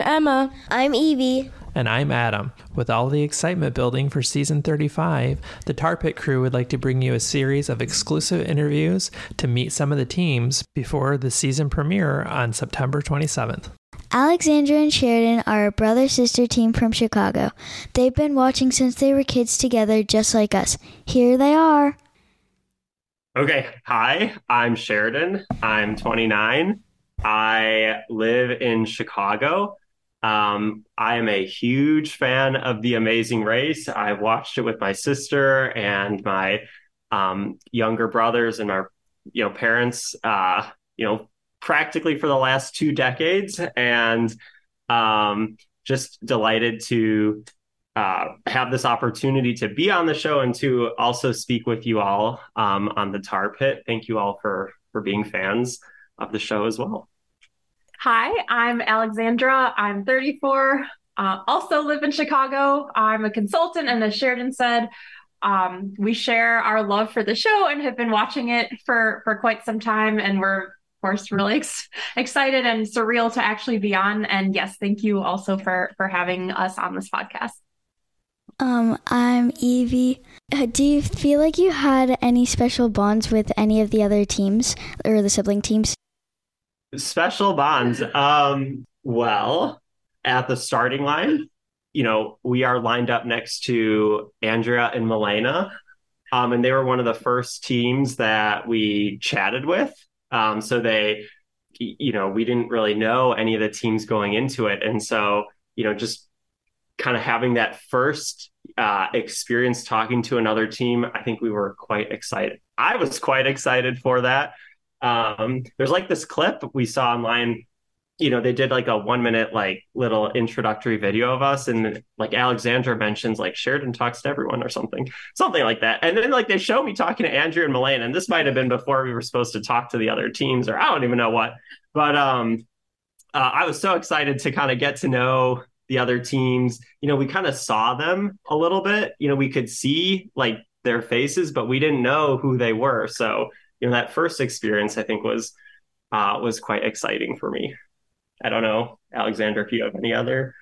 I'm Emma. I'm Evie. And I'm Adam. With all the excitement building for season 35, the Tar Pit crew would like to bring you a series of exclusive interviews to meet some of the teams before the season premiere on September 27th. Alexandra and Sheridan are a brother sister team from Chicago. They've been watching since they were kids together, just like us. Here they are. Okay. Hi, I'm Sheridan. I'm 29. I live in Chicago. Um, I am a huge fan of The Amazing Race. I've watched it with my sister and my um, younger brothers and our you know parents. Uh, you know, practically for the last two decades, and um, just delighted to uh, have this opportunity to be on the show and to also speak with you all um, on the Tar Pit. Thank you all for for being fans of the show as well. Hi, I'm Alexandra. I'm 34. Uh, also live in Chicago. I'm a consultant, and as Sheridan said, um, we share our love for the show and have been watching it for for quite some time. And we're of course really ex- excited and surreal to actually be on. And yes, thank you also for for having us on this podcast. Um, I'm Evie. Uh, do you feel like you had any special bonds with any of the other teams or the sibling teams? Special bonds. Um, well, at the starting line, you know, we are lined up next to Andrea and Malaina. Um, and they were one of the first teams that we chatted with. Um, so they, you know, we didn't really know any of the teams going into it. And so, you know, just kind of having that first uh, experience talking to another team, I think we were quite excited. I was quite excited for that. Um, there's like this clip we saw online. You know, they did like a one minute like little introductory video of us, and like Alexandra mentions like Sheridan talks to everyone or something, something like that. And then like they show me talking to Andrew and Malaina, and this might have been before we were supposed to talk to the other teams, or I don't even know what. But um, uh, I was so excited to kind of get to know the other teams. You know, we kind of saw them a little bit. You know, we could see like their faces, but we didn't know who they were. So you know that first experience I think was uh, was quite exciting for me. I don't know, Alexandra, if you have any other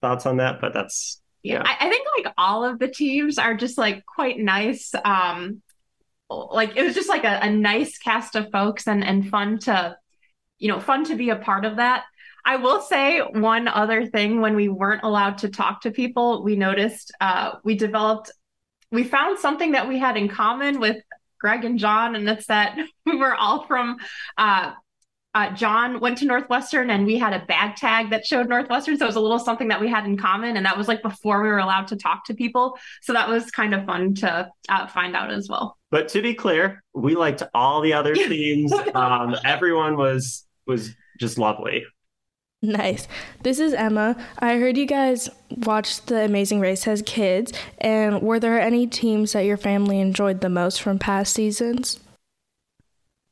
thoughts on that, but that's yeah. I, I think like all of the teams are just like quite nice. Um, like it was just like a, a nice cast of folks and and fun to, you know, fun to be a part of that. I will say one other thing when we weren't allowed to talk to people, we noticed uh, we developed, we found something that we had in common with Greg and John, and it's that we were all from. Uh, uh, John went to Northwestern, and we had a bag tag that showed Northwestern, so it was a little something that we had in common, and that was like before we were allowed to talk to people. So that was kind of fun to uh, find out as well. But to be clear, we liked all the other teams. um, everyone was was just lovely. Nice. This is Emma. I heard you guys watched The Amazing Race as kids, and were there any teams that your family enjoyed the most from past seasons?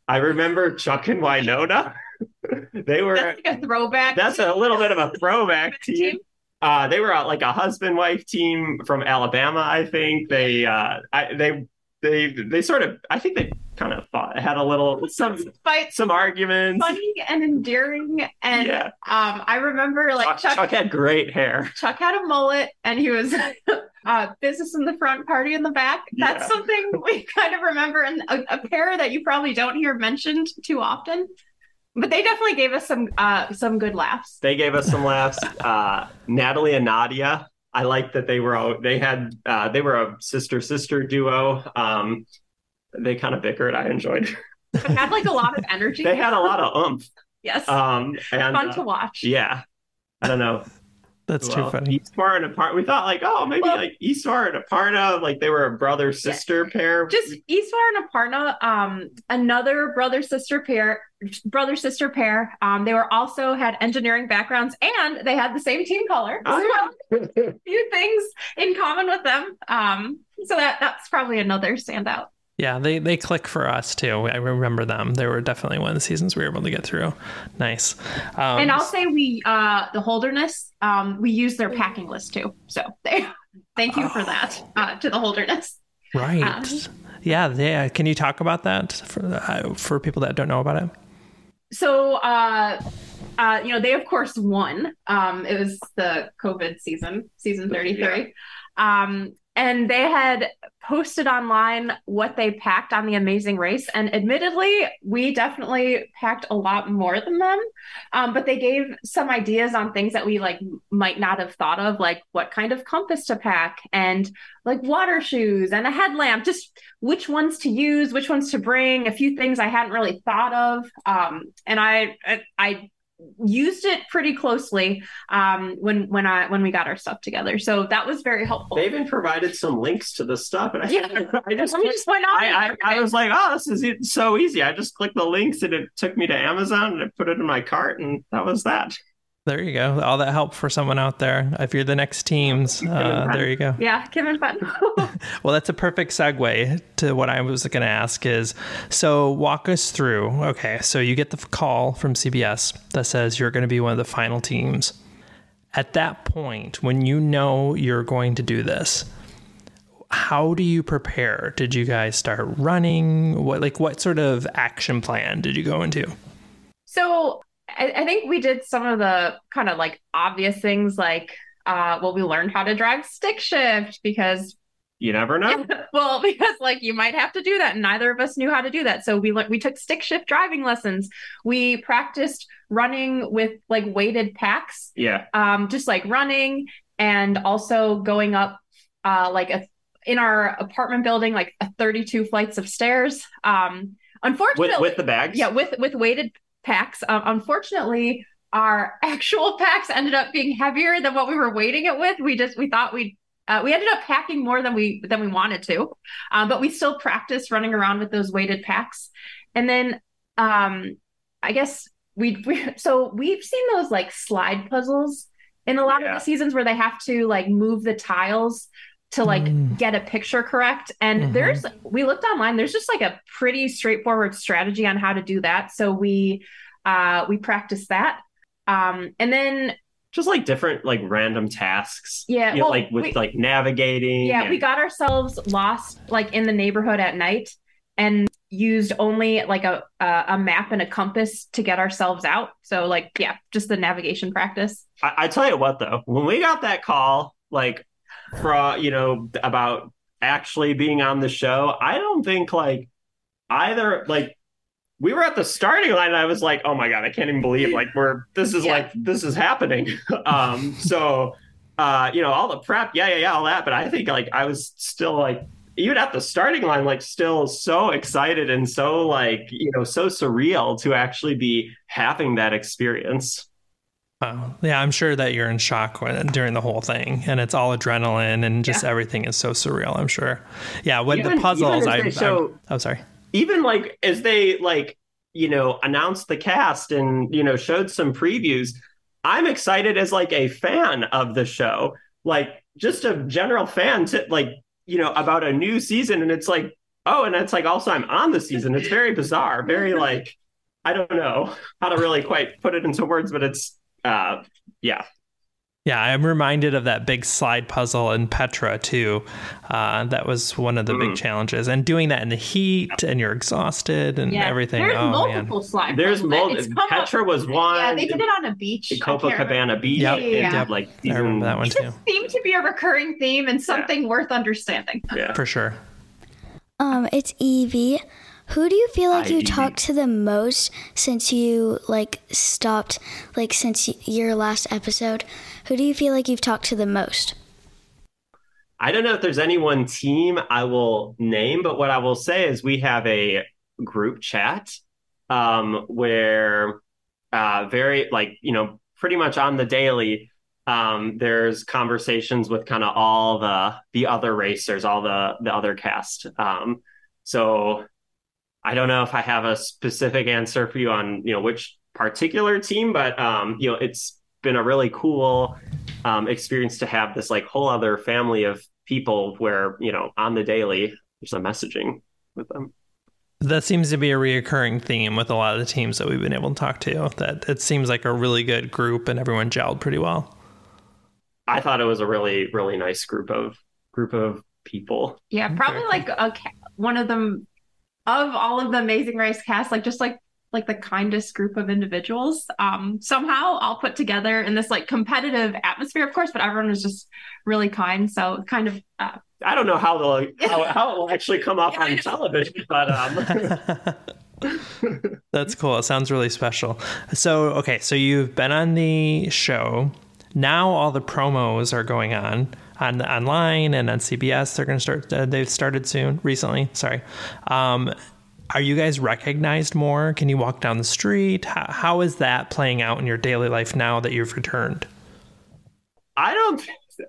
I remember Chuck and Wynona. they were that's like a throwback. That's a little bit of a throwback team. Uh, they were uh, like a husband wife team from Alabama, I think. They uh, I, they they they sort of I think they kind of fought, had a little some fight, some arguments, funny and endearing. And yeah. um, I remember like Chuck, Chuck, Chuck, had great hair. Chuck had a mullet, and he was uh, business in the front, party in the back. That's yeah. something we kind of remember, and a, a, pair that you probably don't hear mentioned too often. But they definitely gave us some uh, some good laughs. They gave us some laughs. Uh, Natalie and Nadiya I like that they were all they had uh, they were a sister sister duo. Um, they kind of bickered. I enjoyed. It had like a lot of energy. they had a lot of oomph. Yes. Um, and, fun uh, to watch. Yeah. I don't know. That's well, too funny. Eastmar and Aparna. We thought like, oh, maybe well, like Eastmar and Aparna, like they were a brother sister yeah. pair. Just Eastmar and Aparna, um, another brother sister pair, brother sister pair. Um, they were also had engineering backgrounds and they had the same team color. Oh, yeah. a few things in common with them. Um, so that that's probably another standout. Yeah, they they click for us too. I remember them. They were definitely one of the seasons we were able to get through. Nice. Um, and I'll say we uh the Holderness, um, we use their packing list too. So they thank you for that uh, to the Holderness. Right. Um, yeah. Yeah. Can you talk about that for uh, for people that don't know about it? So uh uh, you know, they of course won. Um, it was the COVID season, season 33. Um, and they had posted online what they packed on the amazing race. And admittedly we definitely packed a lot more than them. Um, but they gave some ideas on things that we like might not have thought of like what kind of compass to pack and like water shoes and a headlamp just which ones to use which ones to bring a few things i hadn't really thought of. Um, and i i used it pretty closely um, when when I when we got our stuff together. So that was very helpful. They even provided some links to the stuff, and I, Yeah. I just we just went on. I, I, I was like, oh, this is so easy. I just clicked the links and it took me to Amazon and I put it in my cart, and that was that. There you go. All that help for someone out there. If you're the next teams, uh, there you go. yeah, Kevin Fun. Well, that's a perfect segue to what I was going to ask is so walk us through. Okay, so you get the call from CBS that says you're going to be one of the final teams. At that point, when you know you're going to do this, how do you prepare? Did you guys start running? What like what sort of action plan did you go into? so I, I think we did some of the kind of like obvious things like uh well we learned how to drive stick shift because You never know. well because like you might have to do that and neither of us knew how to do that so we le- we took stick shift driving lessons we practiced running with like weighted packs Yeah. um just like running and also going up uh like a in our apartment building like a 32 flights of stairs um unfortunately With, with the bags? yeah with with weighted packs. Um, unfortunately our actual packs ended up being heavier than what we were weighting it with. We just we thought we'd uh, we ended up packing more than we than we wanted to. Um, but we still practiced running around with those weighted packs. And then um i guess we, we so we've seen those like slide puzzles in a lot Yeah. of the seasons where they have to like move the tiles to like Mm. get a picture correct and Mhm. there's we looked online there's just like a pretty straightforward strategy on how to do that so we uh we practiced that um and then Just like different, like random tasks. Yeah, You know, well, like with we- like navigating. yeah and- we got ourselves lost like in the neighborhood at night and used only like a a, a map and a compass to get ourselves out so like yeah just the navigation practice I, I tell you what though, when we got that call, like from you know about actually being on the show, I don't think like either like we were at the starting line and I was like, oh my god, I can't even believe like we're this is Yeah. like this is happening. um so uh you know all the prep, yeah, yeah, yeah, all that, but I think like I was still like even at the starting line, like still so excited and so like you know so surreal to actually be having that experience. Wow. Yeah, I'm sure that you're in shock when, during the whole thing, and it's all adrenaline and just everything is so surreal. I'm sure. Yeah, when Even- the puzzles, I, show- I, oh sorry. even like as they like you know announced the cast and you know showed some previews i'm excited as like a fan of the show like just a general fan to like you know about a new season and it's like oh and it's like also i'm on the season it's very bizarre very like i don't know how to really quite put it into words but it's uh yeah Yeah, I'm reminded of that big slide puzzle in Petra too. Uh, that was one of the big Mm. challenges, and doing that in the heat, and you're exhausted and everything. there's oh man. multiple slide there's puzzles. mul- It's come up- petra was one yeah they did it on a beach I can't copacabana beach Yep. and Yeah. have, like I remember that one too, just seemed to be a recurring theme and something worth understanding yeah for sure. Um, it's Evie. Who do you feel like you talked to the most since you like stopped like since your last episode? Who do you feel like you've talked to the most? I don't know if there's any one team I will name, but what I will say is we have a group chat um, where uh, very like you know pretty much on the daily um, there's conversations with kind of all the the other racers, all the the other cast. Um, so I don't know if I have a specific answer for you on you know which particular team, but um, you know it's been a really cool um, experience to have this like whole other family of people where you know on the daily there's a messaging with them. That seems to be a reoccurring theme with a lot of the teams that we've been able to talk to. That it seems like a really good group, and everyone gelled pretty well. I thought it was a really really nice group of group of people. Yeah, probably like a one of them of all of the Amazing Race cast, like just like like the kindest group of individuals. Um, somehow all put together in this like competitive atmosphere, of course, but everyone was just really kind. So kind of. Uh, I don't know how the how, how it will actually come off on television, but um. That's cool. It sounds really special. So, okay, so you've been on the show. Now all the promos are going on on online and on CBS. They're going to start. Uh, they've started soon, recently. Sorry. Um, are you guys recognized more? Can you walk down the street? How, how is that playing out in your daily life now that you've returned? I don't.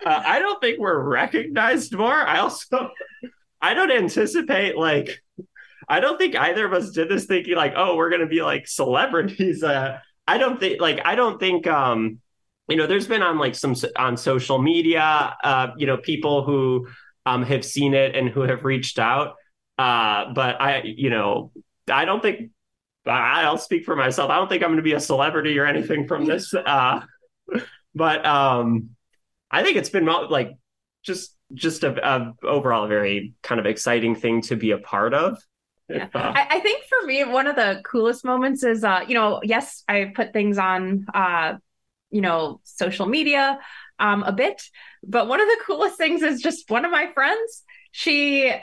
Uh, I don't think we're recognized more. I also. I don't anticipate like I don't think either of us did this thinking like, oh, we're gonna be like celebrities. Uh, I don't think like I don't think um, you know, there's been on like some on social media, uh, you know, people who um have seen it and who have reached out. Uh, but I, you know, I don't think I'll speak for myself. I don't think I'm going to be a celebrity or anything from this. Uh, but um, I think it's been like just just a, a overall very kind of exciting thing to be a part of. Yeah. I, I, think for me, one of the coolest moments is, uh, you know, yes, I put things on, uh, you know, social media um, a bit, but one of the coolest things is just one of my friends, she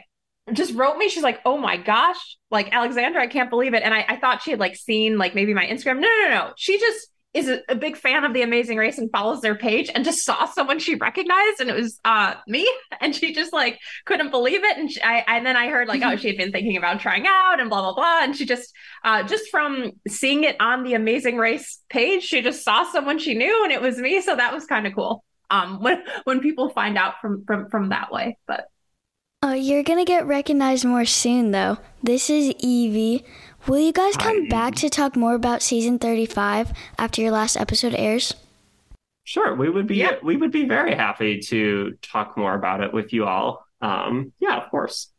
just wrote me. She's like, "Oh my gosh, like Alexandra, I can't believe it." And I, I thought she had like seen like maybe my Instagram. No, no, no. She just is a, a, big fan of the amazing race and follows their page. And just saw someone she recognized and it was uh me. And she just like couldn't believe it. And she, I and then I heard like oh she had been thinking about trying out and blah blah blah. And she just uh just from seeing it on the amazing race page she just saw someone she knew and it was me. So that was kind of cool um when when people find out from from from that way. But Oh, you're gonna get recognized more soon, though. This is Evie. Will you guys come back to talk more about season 35 after your last episode airs? Sure, we would be yeah. we would be very happy to talk more about it with you all. Um, yeah, of course.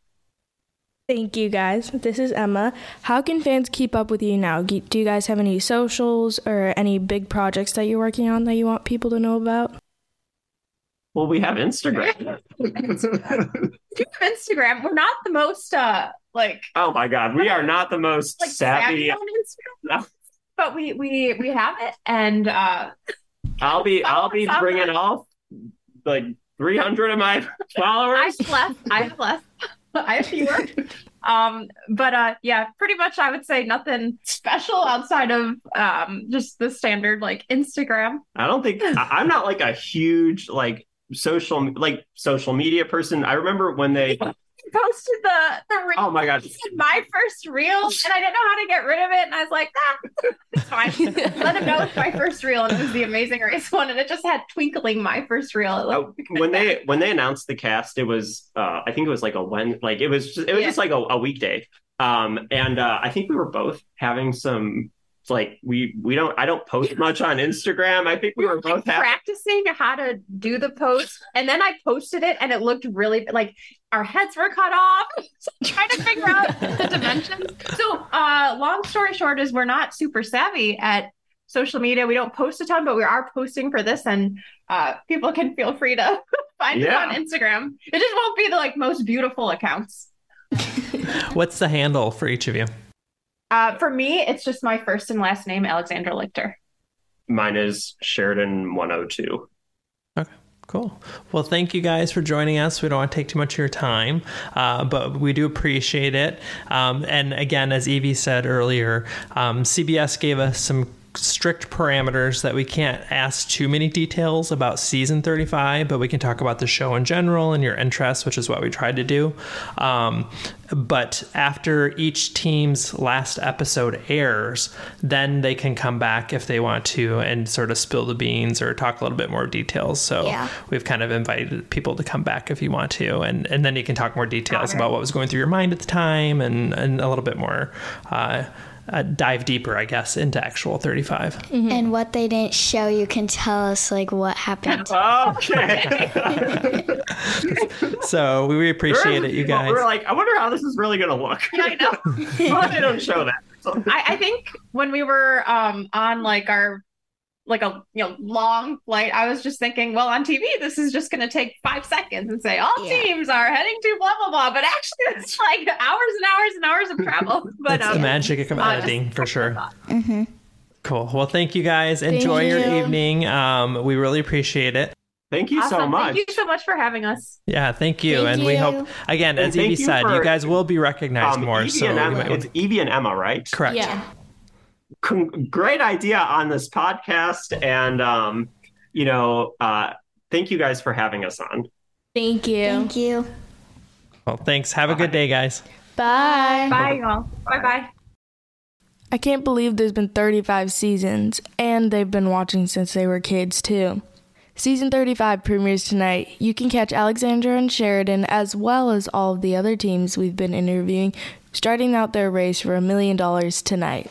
Thank you guys. This is Emma. How can fans keep up with you now? Do you guys have any socials or any big projects that you're working on that you want people to know about? Well, we have Instagram. Instagram. We're not the most uh like Oh my god, we are not the most like, savvy. on Instagram. No. But we we we have it and uh I'll be I'll be bringing off like 300 of my followers. I have less. I have less. I have fewer. um, but uh, yeah, pretty much I would say nothing special outside of um, just the standard like Instagram. I don't think I, am not like a huge like social like social media person. I remember when they posted the the reel. Oh my gosh, my first reel, and I didn't know how to get rid of it, and I was like, ah, it's fine. Let him know it's my first reel, and it was the Amazing Race one, and it just had twinkling my first reel. Oh, when they when they announced the cast, it was uh, I think it was like a when like it was just, it was yeah. just like a, a weekday, um, and uh, I think we were both having some it's like we we don't I don't post much on Instagram. I think we were both like practicing how to do the post, and then I posted it, and it looked really like our heads were cut off. so trying to figure out the dimensions. So, uh, long story short, is we're not super savvy at social media. We don't post a ton, but we are posting for this, and uh, people can feel free to find yeah. it on Instagram. It just won't be the like most beautiful accounts. What's the handle for each of you? Uh, for me, it's just my first and last name, Alexandra Lichter. Mine is Sheridan 102. Okay. Cool. Well, thank you guys for joining us. We don't want to take too much of your time, uh, but we do appreciate it. Um, and again, as Evie said earlier, um, CBS gave us some strict parameters that we can't ask too many details about season 35, but we can talk about the show in general and your interests, which is what we tried to do. Um, but after each team's last episode airs, then they can come back if they want to and sort of spill the beans or talk a little bit more details. So yeah. we've kind of invited people to come back if you want to, and, and then you can talk more details about what was going through your mind at the time and, and a little bit more. Uh, uh, dive deeper, I guess, into actual 35. Mm-hmm. And what they didn't show you can tell us like what happened. okay. so we appreciate it, you guys. We're like, I wonder how this is really going to look. Yeah, I know. well, they don't show that. I, I, think when we were um, on like our like a you know long flight. I was just thinking, well, on TV, this is just going to take five seconds and say all Yeah. teams are heading to blah blah blah. But actually, it's like hours and hours and hours of travel. But That's the um, magic of uh, editing for sure. Mm-hmm. Cool. Well, thank you guys. Enjoy your you. evening. Um, we really appreciate it. Thank you so much. Thank you so much for having us. Yeah, thank you. Thank and we hope, again, And as Evie you said, you guys will be recognized Um, more. Evie So and Emma, it's Evie and Emma, right? correct. Yeah. Con- great idea on this podcast, and um, you know, uh, thank you guys for having us on. Thank you. Thank you. Well, thanks. Have a good day, guys. Bye. Bye, y'all. Bye bye. I can't believe there's been 35 seasons, and they've been watching since they were kids, too. Season 35 premieres tonight. You can catch Alexandra and Sheridan, as well as all of the other teams we've been interviewing, starting out their race for a million dollars tonight.